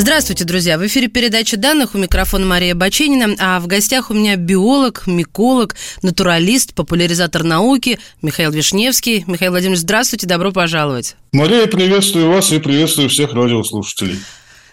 Здравствуйте, друзья! В эфире передача данных у микрофона Мария Баченина, а в гостях у меня биолог, миколог, натуралист, популяризатор науки Михаил Вишневский. Михаил Владимирович, здравствуйте, добро пожаловать! Мария, приветствую вас и приветствую всех радиослушателей.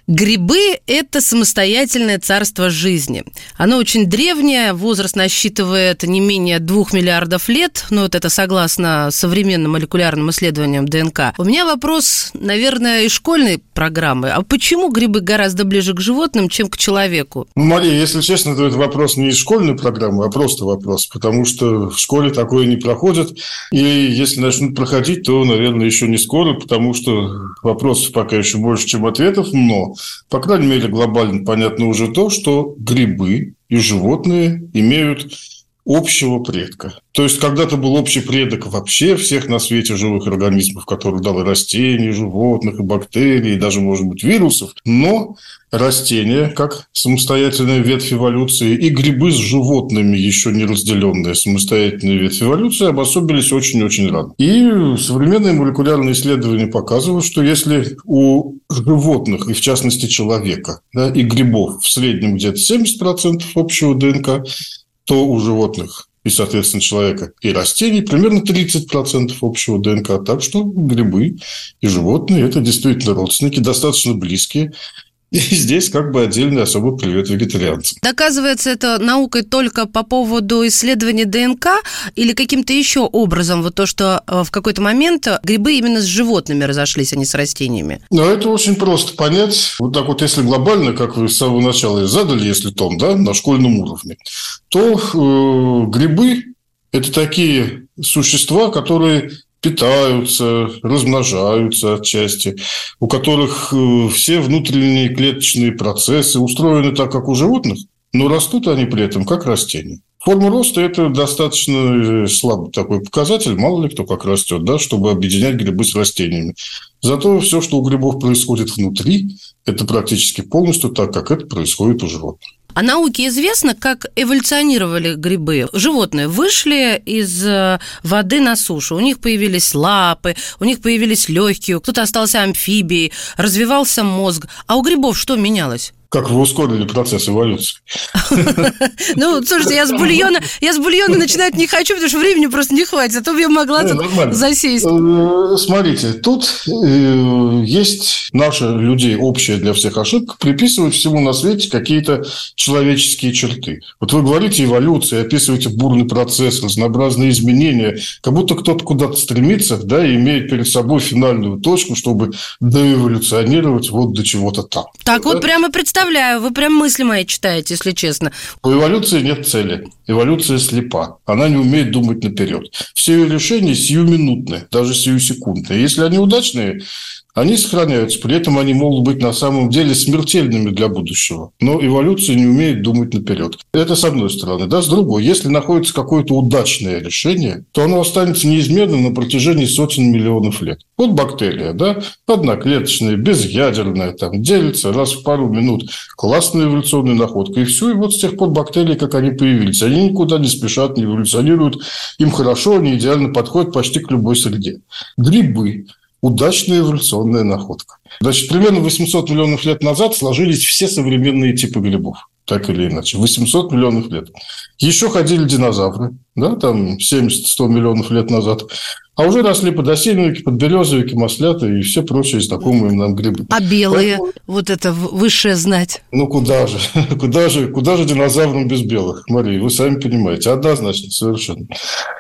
Грибы – это самостоятельное царство жизни. Оно очень древнее, возраст насчитывает не менее двух миллиардов лет, но вот это согласно современным молекулярным исследованиям ДНК. У меня вопрос, наверное, из школьной программы. А почему грибы гораздо ближе к животным, чем к человеку? Ну, Мария, если честно, то это вопрос не из школьной программы, а просто вопрос, потому что в школе такое не проходит. И если начнут проходить, то, наверное, еще не скоро, потому что вопросов пока еще больше, чем ответов, но по крайней мере, глобально понятно уже то, что грибы и животные имеют общего предка. То есть, когда-то был общий предок вообще всех на свете живых организмов, которые дал и растений, и животных, и бактерий, и даже, может быть, вирусов. Но растения, как самостоятельная ветвь эволюции, и грибы с животными, еще не разделенные самостоятельные ветвь эволюции, обособились очень-очень рано. И современные молекулярные исследования показывают, что если у животных, и в частности человека, да, и грибов в среднем где-то 70% общего ДНК, то у животных и, соответственно, человека и растений примерно 30% общего ДНК. Так что грибы и животные – это действительно родственники, достаточно близкие. И здесь как бы отдельный особый привет вегетарианцам. Доказывается это наукой только по поводу исследования ДНК или каким-то еще образом, вот то, что э, в какой-то момент грибы именно с животными разошлись, а не с растениями? Ну, это очень просто понять. Вот так вот, если глобально, как вы с самого начала и задали, если тон, да, на школьном уровне, то э, грибы – это такие существа, которые питаются, размножаются отчасти, у которых э, все внутренние клеточные процессы устроены так, как у животных, но растут они при этом как растения. Форма роста – это достаточно э, слабый такой показатель, мало ли кто как растет, да, чтобы объединять грибы с растениями. Зато все, что у грибов происходит внутри, это практически полностью так, как это происходит у животных. А науке известно, как эволюционировали грибы. Животные вышли из э, воды на сушу. У них появились лапы, у них появились легкие, кто-то остался амфибией, развивался мозг. А у грибов что менялось? Как вы ускорили процесс эволюции? Ну, слушайте, я с бульона, я с бульона начинать не хочу, потому что времени просто не хватит, а то бы я могла тут засесть. Э, смотрите, тут э, есть наша людей общая для всех ошибка приписывать всему на свете какие-то человеческие черты. Вот вы говорите эволюция, описываете бурный процесс, разнообразные изменения, как будто кто-то куда-то стремится, да, и имеет перед собой финальную точку, чтобы доэволюционировать вот до чего-то там. Так вот прямо представляете, представляю, вы прям мысли мои читаете, если честно. У эволюции нет цели. Эволюция слепа. Она не умеет думать наперед. Все ее решения сиюминутные, даже сиюсекундные. Если они удачные, они сохраняются. При этом они могут быть на самом деле смертельными для будущего. Но эволюция не умеет думать наперед. Это с одной стороны. Да, с другой, если находится какое-то удачное решение, то оно останется неизменным на протяжении сотен миллионов лет. Вот бактерия, да, одноклеточная, безъядерная, там, делится раз в пару минут. Классная эволюционная находка. И все, и вот с тех пор бактерии, как они появились, они никуда не спешат, не эволюционируют. Им хорошо, они идеально подходят почти к любой среде. Грибы удачная эволюционная находка. Значит, примерно 800 миллионов лет назад сложились все современные типы грибов так или иначе. 800 миллионов лет. Еще ходили динозавры, да, там 70-100 миллионов лет назад. А уже росли подосиновики, подберезовики, маслята и все прочие знакомые нам грибы. А белые? Поэтому... Вот это высшее знать. Ну, куда же? куда же? Куда же динозаврам без белых? Мария, вы сами понимаете. Однозначно, совершенно.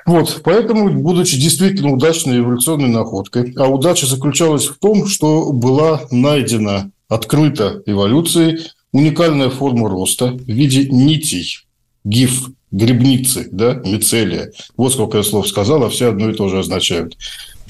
Вот, поэтому, будучи действительно удачной эволюционной находкой, а удача заключалась в том, что была найдена открыта эволюцией уникальная форма роста в виде нитей, гиф, грибницы, да, мицелия. Вот сколько я слов сказал, а все одно и то же означают.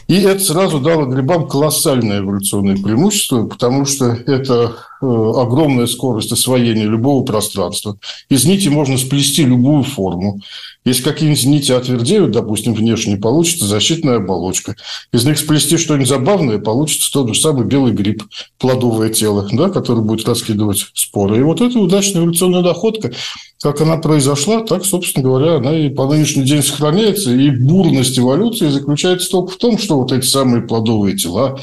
И это сразу дало грибам колоссальное эволюционное преимущество, потому что это э, огромная скорость освоения любого пространства. Из нити можно сплести любую форму. Если какие-нибудь нити отвердеют, допустим, внешне, получится защитная оболочка. Из них сплести что-нибудь забавное, получится тот же самый белый гриб, плодовое тело, да, который будет раскидывать споры. И вот это удачная эволюционная находка. Как она произошла, так, собственно говоря, она и по нынешний день сохраняется. И бурность эволюции заключается только в том, что вот эти самые плодовые тела,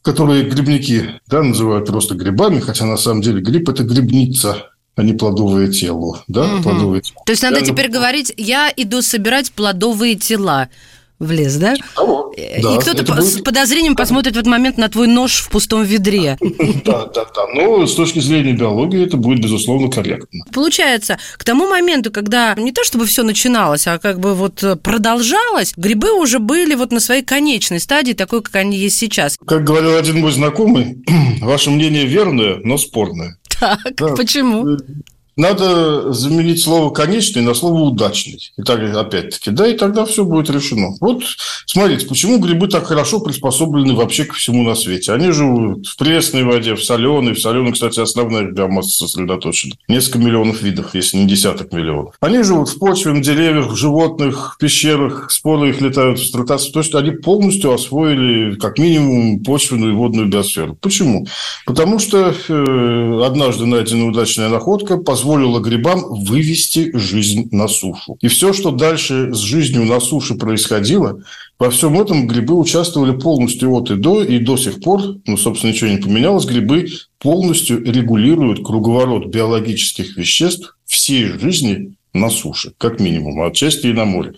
которые грибники да, называют просто грибами, хотя на самом деле гриб – это грибница, а не плодовое тело. Да? Угу. Плодовое тело. То есть надо я... теперь говорить, я иду собирать плодовые тела в лес, да? Того. И да, кто-то будет... с подозрением посмотрит в этот момент на твой нож в пустом ведре. Да, да, да. Но с точки зрения биологии это будет, безусловно, корректно. Получается, к тому моменту, когда не то чтобы все начиналось, а как бы вот продолжалось, грибы уже были вот на своей конечной стадии, такой, как они есть сейчас. Как говорил один мой знакомый, ваше мнение верное, но спорное. Так, да. почему? Надо заменить слово «конечный» на слово «удачный». И так, опять-таки, да, и тогда все будет решено. Вот, смотрите, почему грибы так хорошо приспособлены вообще ко всему на свете? Они живут в пресной воде, в соленой. В соленой, кстати, основная биомасса сосредоточена. Несколько миллионов видов, если не десяток миллионов. Они живут в почве, на деревьях, в животных, в пещерах, споры их летают в стратосферу. То есть, они полностью освоили, как минимум, почвенную и водную биосферу. Почему? Потому что э, однажды найдена удачная находка позволила позволило грибам вывести жизнь на сушу. И все, что дальше с жизнью на суше происходило, во всем этом грибы участвовали полностью от и до, и до сих пор, ну, собственно, ничего не поменялось, грибы полностью регулируют круговорот биологических веществ всей жизни на суше, как минимум, а отчасти и на море.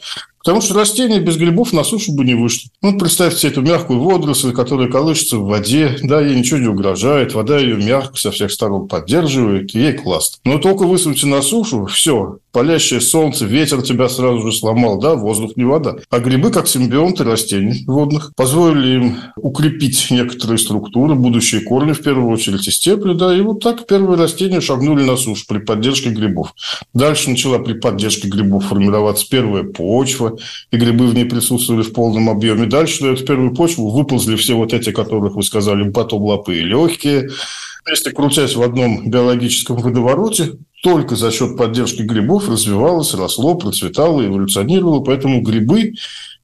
Потому что растение без грибов на сушу бы не вышло. Ну, представьте эту мягкую водоросль, которая колышется в воде, да, ей ничего не угрожает, вода ее мягко со всех сторон поддерживает, ей классно. Но только высуньте на сушу, все, палящее солнце, ветер тебя сразу же сломал, да, воздух не вода. А грибы, как симбионты растений водных, позволили им укрепить некоторые структуры, будущие корни, в первую очередь, и стебли, да, и вот так первые растения шагнули на сушу при поддержке грибов. Дальше начала при поддержке грибов формироваться первая почва, и грибы в ней присутствовали в полном объеме. Дальше на эту первую почву выползли все вот эти, которых вы сказали, потом лапы и легкие. Если крутясь в одном биологическом водовороте, только за счет поддержки грибов развивалось, росло, процветало, эволюционировало. Поэтому грибы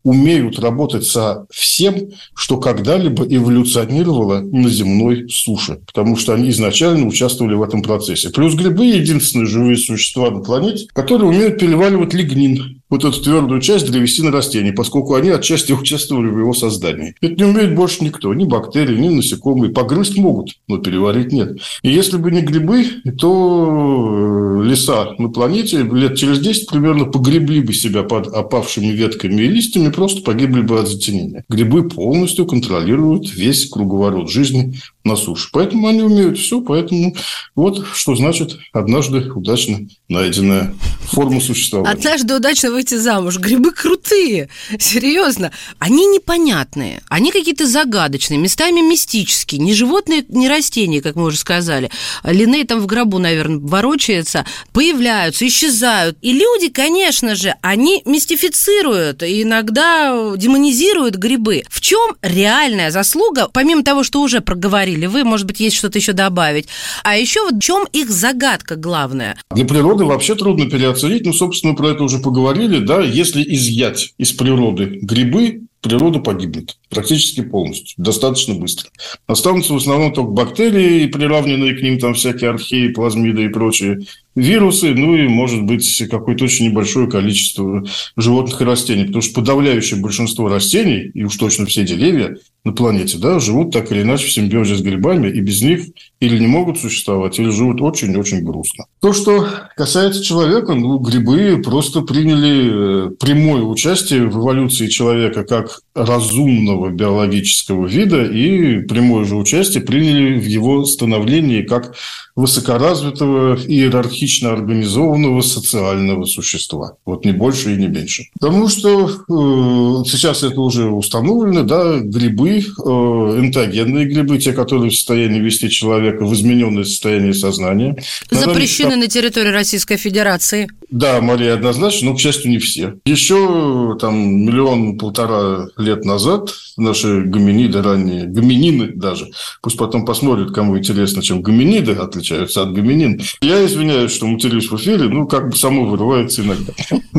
умеют работать со всем, что когда-либо эволюционировало на земной суше, потому что они изначально участвовали в этом процессе. Плюс грибы – единственные живые существа на планете, которые умеют переваривать лигнин, вот эту твердую часть древесины растений, поскольку они отчасти участвовали в его создании. Это не умеет больше никто, ни бактерии, ни насекомые. Погрызть могут, но переварить нет. И если бы не грибы, то э, леса на планете лет через 10 примерно погребли бы себя под опавшими ветками и листьями, просто погибли бы от затенения. Грибы полностью контролируют весь круговорот жизни на суше. Поэтому они умеют все, поэтому вот что значит однажды удачно найденная форма существования. Однажды удачно выйти замуж. Грибы крутые, серьезно. Они непонятные, они какие-то загадочные, местами мистические. Ни животные, ни растения, как мы уже сказали. Линей там в гробу, наверное, ворочается, появляются, исчезают. И люди, конечно же, они мистифицируют, иногда демонизируют грибы. В чем реальная заслуга, помимо того, что уже проговорили, или вы, может быть, есть что-то еще добавить. А еще вот в чем их загадка главная? Для природы вообще трудно переоценить. Ну, собственно, про это уже поговорили. Да, если изъять из природы грибы, природа погибнет практически полностью, достаточно быстро. Останутся в основном только бактерии, приравненные к ним там всякие археи, плазмиды и прочие вирусы, ну и, может быть, какое-то очень небольшое количество животных и растений. Потому что подавляющее большинство растений, и уж точно все деревья на планете, да, живут так или иначе в симбиозе с грибами, и без них или не могут существовать, или живут очень-очень грустно. То, что касается человека, ну, грибы просто приняли э, прямое участие в эволюции человека как разумного биологического вида и прямое же участие приняли в его становлении как высокоразвитого иерархично организованного социального существа. Вот не больше и не меньше. Потому что э, сейчас это уже установлено, да, грибы, э, энтогенные грибы, те, которые в состоянии вести человека в измененное состояние сознания. Запрещены на территории Российской Федерации. Да, Мария, однозначно, но, к счастью, не все. Еще там миллион-полтора лет назад наши гоминиды ранние, гоминины даже, пусть потом посмотрят, кому интересно, чем гоминиды отличаются от гоминин. Я извиняюсь, что матерюсь в эфире, ну, как бы само вырывается иногда.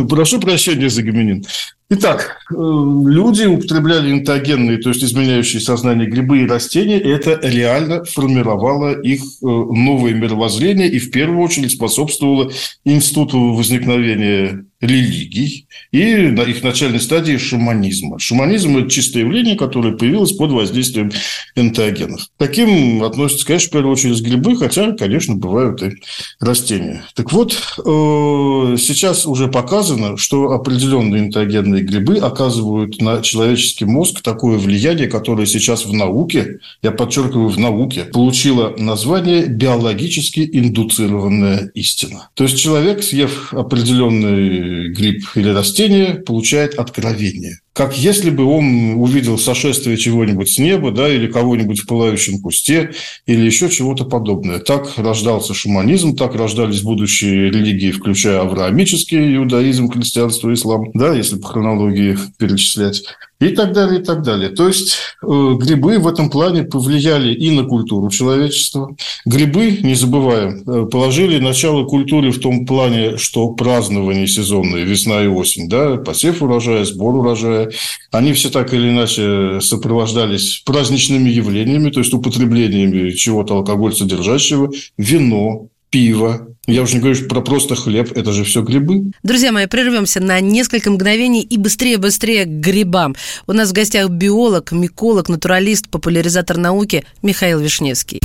Прошу прощения за гоминин. Итак, э, люди употребляли интогенные, то есть изменяющие сознание грибы и растения, и это реально формировало их э, новое мировоззрение и в первую очередь способствовало институту возникновения религий и на их начальной стадии шаманизма. Шаманизм – это чистое явление, которое появилось под воздействием энтеогенов. Таким относятся, конечно, в первую очередь грибы, хотя, конечно, бывают и растения. Так вот, э, сейчас уже показано, что определенные энтеогенные грибы оказывают на человеческий мозг такое влияние, которое сейчас в науке, я подчеркиваю, в науке, получило название биологически индуцированная истина. То есть человек, съев определенный гриб или растение получает откровение. Как если бы он увидел сошествие чего-нибудь с неба, да, или кого-нибудь в пылающем кусте, или еще чего-то подобное. Так рождался шуманизм, так рождались будущие религии, включая авраамический иудаизм, христианство, ислам, да, если по хронологии перечислять и так далее, и так далее. То есть э, грибы в этом плане повлияли и на культуру человечества. Грибы, не забываем, э, положили начало культуре в том плане, что празднование сезонное, весна и осень, да, посев урожая, сбор урожая, они все так или иначе сопровождались праздничными явлениями, то есть употреблениями чего-то алкоголь содержащего, вино, пиво, я уже не говорю про просто хлеб, это же все грибы. Друзья мои, прервемся на несколько мгновений и быстрее-быстрее к грибам. У нас в гостях биолог, миколог, натуралист, популяризатор науки Михаил Вишневский.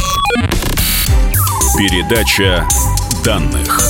Передача данных.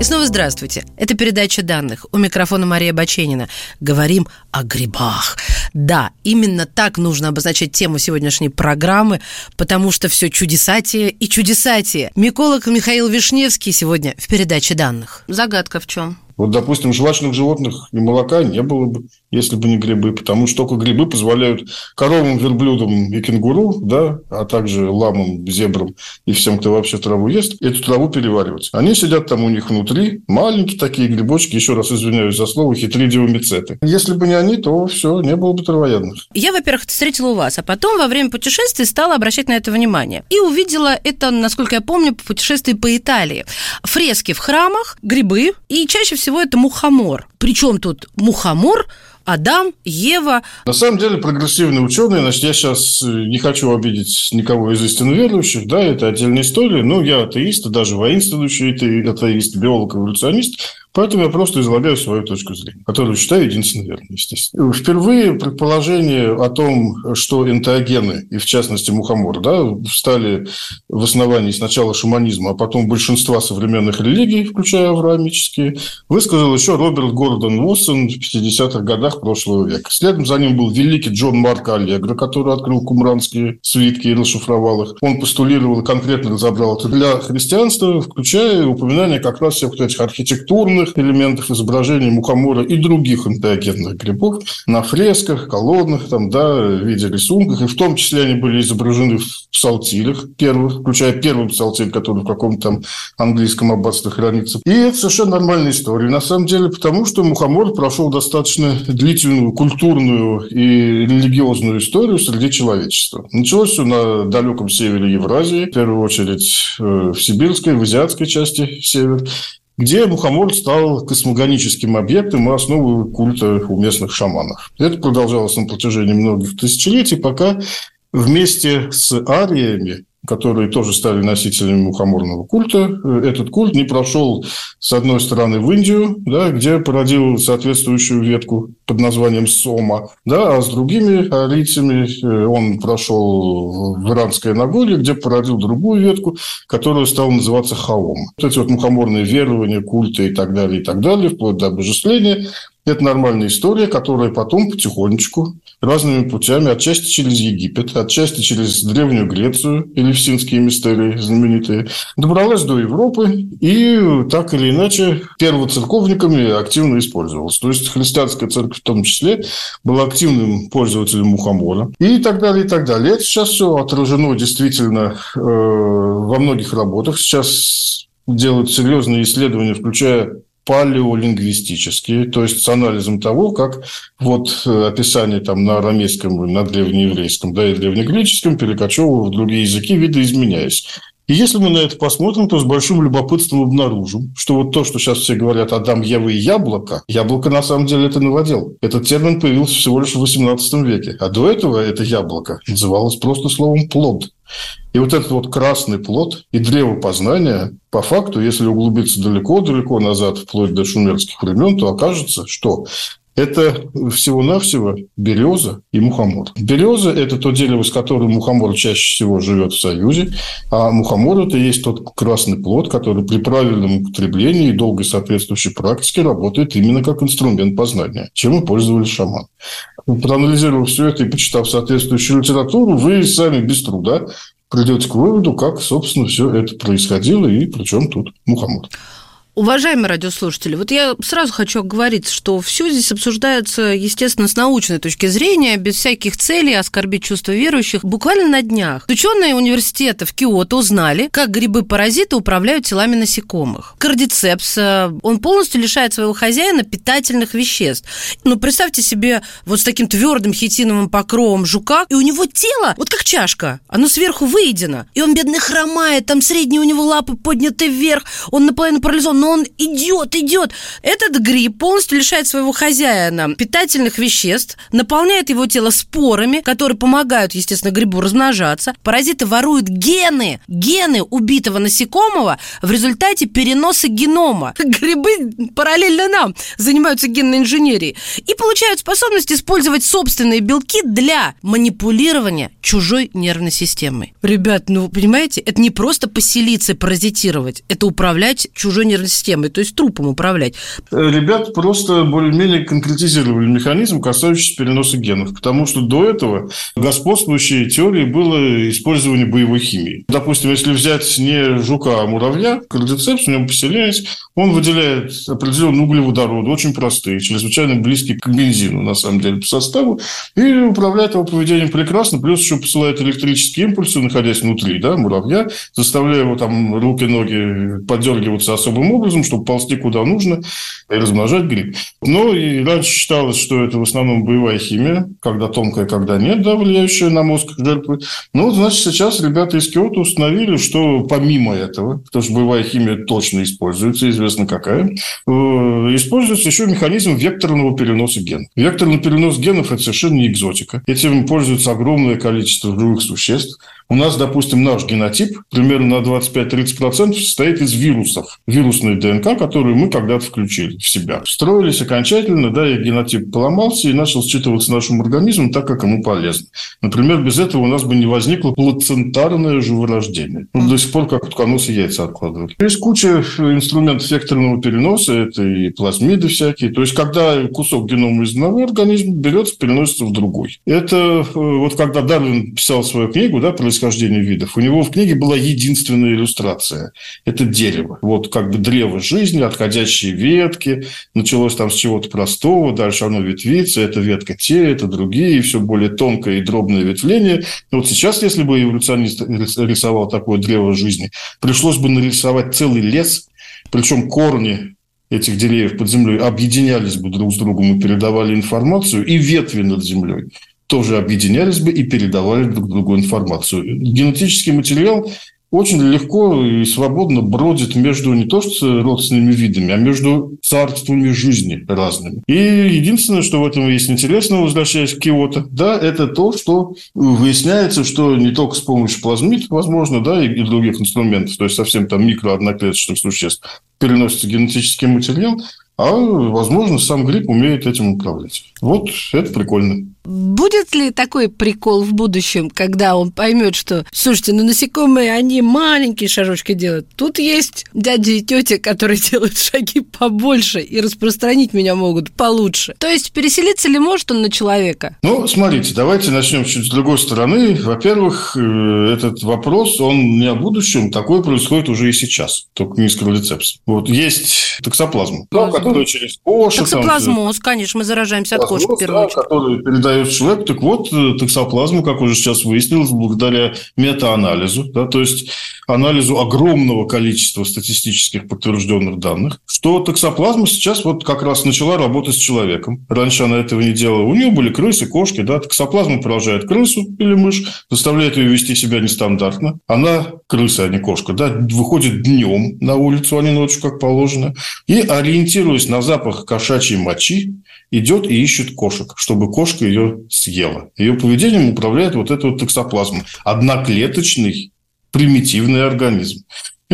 И снова здравствуйте. Это передача данных. У микрофона Мария Баченина. Говорим о грибах. Да, именно так нужно обозначать тему сегодняшней программы, потому что все чудесатие и чудесатие. Миколог Михаил Вишневский сегодня в передаче данных. Загадка в чем? Вот, допустим, жвачных животных и молока не было бы, если бы не грибы, потому что только грибы позволяют коровам, верблюдам и кенгуру, да, а также ламам, зебрам и всем, кто вообще траву ест, эту траву переваривать. Они сидят там у них внутри, маленькие такие грибочки, еще раз извиняюсь за слово, хитридиомицеты. Если бы не они, то все, не было бы травоядных. Я, во-первых, встретила у вас, а потом во время путешествий стала обращать на это внимание. И увидела это, насколько я помню, по путешествии по Италии. Фрески в храмах, грибы и чаще всего это мухомор. Причем тут мухомор Адам, Ева. На самом деле прогрессивные ученые, значит, я сейчас э, не хочу обидеть никого из истинно верующих, да, это отдельная история, но я атеист, даже воинствующий атеист, биолог, эволюционист, Поэтому я просто излагаю свою точку зрения, которую считаю единственно верной, естественно. Впервые предположение о том, что энтеогены, и в частности мухомор, да, встали в основании сначала шаманизма, а потом большинства современных религий, включая авраамические, высказал еще Роберт Гордон Уотсон в 50-х годах прошлого века. Следом за ним был великий Джон Марк Аллегро, который открыл кумранские свитки и расшифровал их. Он постулировал и конкретно разобрал это для христианства, включая упоминание как раз всех этих архитектурных живых элементов изображения мухомора и других энтеогенных грибов на фресках, колоннах, там, да, в виде рисунков. И в том числе они были изображены в псалтирях первых, включая первый псалтирь, который в каком-то там английском аббатстве хранится. И это совершенно нормальная история. На самом деле, потому что мухомор прошел достаточно длительную культурную и религиозную историю среди человечества. Началось все на далеком севере Евразии, в первую очередь э, в сибирской, в азиатской части севера где мухомор стал космогоническим объектом и основой культа у местных шаманов. Это продолжалось на протяжении многих тысячелетий, пока вместе с ариями которые тоже стали носителями мухоморного культа. Этот культ не прошел, с одной стороны, в Индию, да, где породил соответствующую ветку под названием Сома, да, а с другими арийцами э, он прошел в Иранское Нагорье, где породил другую ветку, которая стала называться Хаом. Вот эти вот мухоморные верования, культы и так далее, и так далее, вплоть до обожествления, Это нормальная история, которая потом потихонечку, разными путями, отчасти через Египет, отчасти через Древнюю Грецию, Элевсинские мистерии знаменитые, добралась до Европы и так или иначе первоцерковниками активно использовалась. То есть христианская церковь в том числе была активным пользователем мухомора и так далее, и так далее. Это сейчас все отражено действительно э, во многих работах. Сейчас делают серьезные исследования, включая палеолингвистические, то есть с анализом того, как вот э, описание там на арамейском, на древнееврейском, да и древнегреческом перекочевывая в другие языки, видоизменяясь. И если мы на это посмотрим, то с большим любопытством обнаружим, что вот то, что сейчас все говорят «Адам, Ева и яблоко», яблоко на самом деле это новодел. Этот термин появился всего лишь в XVIII веке. А до этого это яблоко называлось просто словом «плод». И вот этот вот красный плод и древо познания, по факту, если углубиться далеко-далеко назад, вплоть до шумерских времен, то окажется, что это всего-навсего береза и мухомор. Береза – это то дерево, с которым мухомор чаще всего живет в союзе, а мухомор – это есть тот красный плод, который при правильном употреблении и долгой соответствующей практике работает именно как инструмент познания, чем и пользовались шаман. Проанализировав все это и почитав соответствующую литературу, вы сами без труда придете к выводу, как, собственно, все это происходило и при чем тут мухомор. Уважаемые радиослушатели, вот я сразу хочу говорить, что все здесь обсуждается, естественно, с научной точки зрения, без всяких целей оскорбить чувства верующих. Буквально на днях ученые университета в Киото узнали, как грибы-паразиты управляют телами насекомых. Кардицепс, э, он полностью лишает своего хозяина питательных веществ. Ну, представьте себе вот с таким твердым хитиновым покровом жука, и у него тело вот как чашка, оно сверху выедено, и он, бедный, хромает, там средние у него лапы подняты вверх, он наполовину парализован, но он идет, идет. Этот гриб полностью лишает своего хозяина питательных веществ, наполняет его тело спорами, которые помогают, естественно, грибу размножаться. Паразиты воруют гены, гены убитого насекомого в результате переноса генома. Грибы параллельно нам занимаются генной инженерией и получают способность использовать собственные белки для манипулирования чужой нервной системой. Ребят, ну, понимаете, это не просто поселиться паразитировать, это управлять чужой нервной системой, то есть трупом управлять. Э, ребят просто более-менее конкретизировали механизм, касающийся переноса генов, потому что до этого господствующей теорией было использование боевой химии. Допустим, если взять не жука, а муравья, кардицепс, в нем поселяясь, он выделяет определенные углеводороды, очень простые, чрезвычайно близкие к бензину, на самом деле, по составу, и управляет его поведением прекрасно, плюс еще посылает электрические импульсы, находясь внутри да, муравья, заставляя его там руки-ноги подергиваться особым образом, образом, чтобы ползти куда нужно и размножать гриб. Но и раньше считалось, что это в основном боевая химия, когда тонкая, когда нет, да, влияющая на мозг жертвы. Ну, значит, сейчас ребята из Киото установили, что помимо этого, потому что боевая химия точно используется, известно какая, э, используется еще механизм векторного переноса генов. Векторный перенос генов – это совершенно не экзотика. Этим пользуется огромное количество живых существ. У нас, допустим, наш генотип примерно на 25-30% состоит из вирусов. Вирусной ДНК, которую мы когда-то включили в себя. Строились окончательно, да, и генотип поломался и начал считываться нашим организмом так, как ему полезно. Например, без этого у нас бы не возникло плацентарное живорождение. Ну, до сих пор как утконосы яйца откладывают. Есть куча инструментов векторного переноса, это и плазмиды всякие. То есть, когда кусок генома из одного организма берется, переносится в другой. Это э, вот когда Дарвин писал свою книгу, да, про происхождения видов. У него в книге была единственная иллюстрация. Это дерево. Вот как бы древо жизни, отходящие ветки. Началось там с чего-то простого, дальше оно ветвится. Это ветка те, это другие, и все более тонкое и дробное ветвление. Но вот сейчас, если бы эволюционист рисовал такое древо жизни, пришлось бы нарисовать целый лес, причем корни этих деревьев под землей объединялись бы друг с другом и передавали информацию, и ветви над землей тоже объединялись бы и передавали друг другу информацию. Генетический материал очень легко и свободно бродит между не то что родственными видами, а между царствами жизни разными. И единственное, что в этом есть интересно, возвращаясь к Киото, да, это то, что выясняется, что не только с помощью плазмид, возможно, да, и, и других инструментов, то есть совсем там микроодноклеточных существ, переносится генетический материал, а, возможно, сам гриб умеет этим управлять. Вот это прикольно. Будет ли такой прикол в будущем, когда он поймет, что, слушайте, ну насекомые, они маленькие шажочки делают. Тут есть дяди и тети, которые делают шаги побольше и распространить меня могут получше. То есть переселиться ли может он на человека? Ну, смотрите, давайте начнем чуть с другой стороны. Во-первых, э, этот вопрос, он не о будущем, такое происходит уже и сейчас, только не с кроволицепсом. Вот есть токсоплазма, ну, которая через кошек... Токсоплазмоз, там, конечно, мы заражаемся от кошек в первую да, который передает человек. Так вот, э, токсоплазму, как уже сейчас выяснилось, благодаря метаанализу, да, то есть анализу огромного количества статистических подтвержденных данных, что токсоплазма сейчас вот как раз начала работать с человеком. Раньше она этого не делала. У нее были крысы, кошки, да, токсоплазма поражает крысу или мышь, заставляет ее вести себя нестандартно. Она крыса, а не кошка, да, выходит днем на улицу, а не ночью, как положено, и, ориентируясь на запах кошачьей мочи, идет и ищет кошек, чтобы кошка ее съела. Ее поведением управляет вот эта вот токсоплазма. Одноклеточный примитивный организм.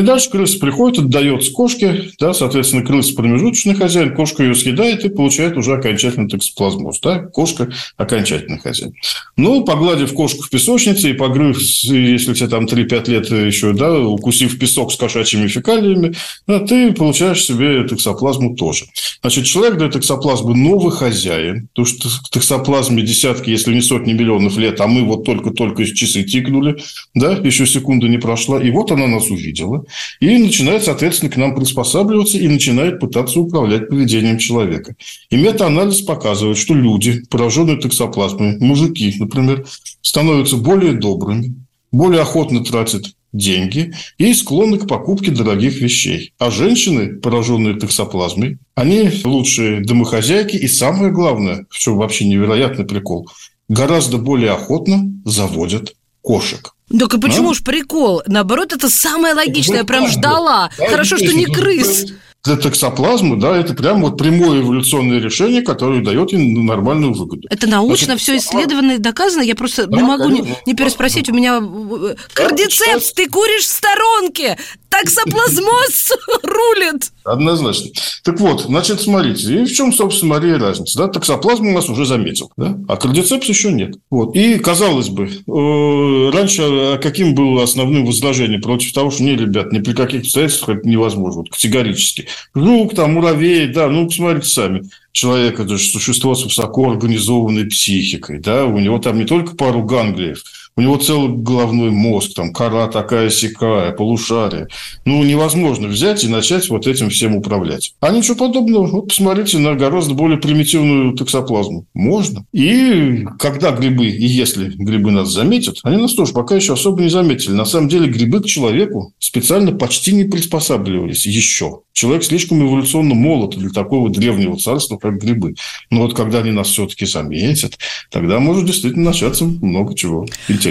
И дальше крыса приходит, отдает с кошки, да, соответственно, крыса промежуточный хозяин, кошка ее съедает и получает уже окончательный токсоплазмоз. Да? Кошка – окончательный хозяин. Ну, погладив кошку в песочнице и погрыв, если тебе там 3-5 лет еще, да, укусив песок с кошачьими фекалиями, да, ты получаешь себе токсоплазму тоже. Значит, человек для токсоплазмы новый хозяин, потому что токсоплазме десятки, если не сотни миллионов лет, а мы вот только-только часы тикнули, да, еще секунда не прошла, и вот она нас увидела и начинает, соответственно, к нам приспосабливаться и начинает пытаться управлять поведением человека. И метаанализ показывает, что люди, пораженные токсоплазмой, мужики, например, становятся более добрыми, более охотно тратят деньги и склонны к покупке дорогих вещей. А женщины, пораженные токсоплазмой, они лучшие домохозяйки и самое главное, в чем вообще невероятный прикол, гораздо более охотно заводят кошек. Так и почему а? ж прикол? Наоборот, это самое логичное. Я прям ждала. Да, Хорошо, что не крыс для токсоплазмы, да, это прям вот прямое эволюционное решение, которое дает им нормальную выгоду. Это научно Значит, все исследовано и доказано. Я просто да, не могу конечно, не, не переспросить. У меня э, кардицепс, ты куришь в сторонке. Таксоплазмоз рулит. Однозначно. Так вот, значит, смотрите, и в чем, собственно, Мария разница? Да? Токсоплазму у нас уже заметил, да? а кардицепс еще нет. Вот. И, казалось бы, э, раньше а каким было основным возражением против того, что, не, ребят, ни при каких обстоятельствах это невозможно, вот, категорически. Жук, там, муравей, да, ну, посмотрите сами. Человек – это же существо с высоко организованной психикой, да, у него там не только пару ганглиев – у него целый головной мозг, там кора такая сякая, полушарие. Ну, невозможно взять и начать вот этим всем управлять. А ничего подобного. Вот посмотрите на гораздо более примитивную токсоплазму. Можно. И когда грибы, и если грибы нас заметят, они нас тоже пока еще особо не заметили. На самом деле грибы к человеку специально почти не приспосабливались еще. Человек слишком эволюционно молод для такого древнего царства, как грибы. Но вот когда они нас все-таки заметят, тогда может действительно начаться много чего интересного.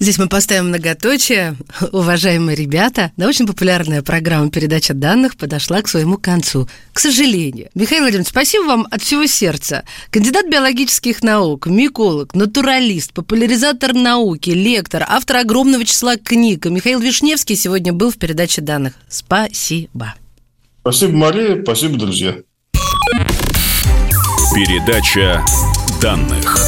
Здесь мы поставим многоточие. Уважаемые ребята, научно-популярная программа передача данных подошла к своему концу. К сожалению. Михаил Владимирович, спасибо вам от всего сердца. Кандидат биологических наук, миколог, натуралист, популяризатор науки, лектор, автор огромного числа книг. Михаил Вишневский сегодня был в передаче данных. Спасибо. Спасибо, Мария. Спасибо, друзья. Передача данных.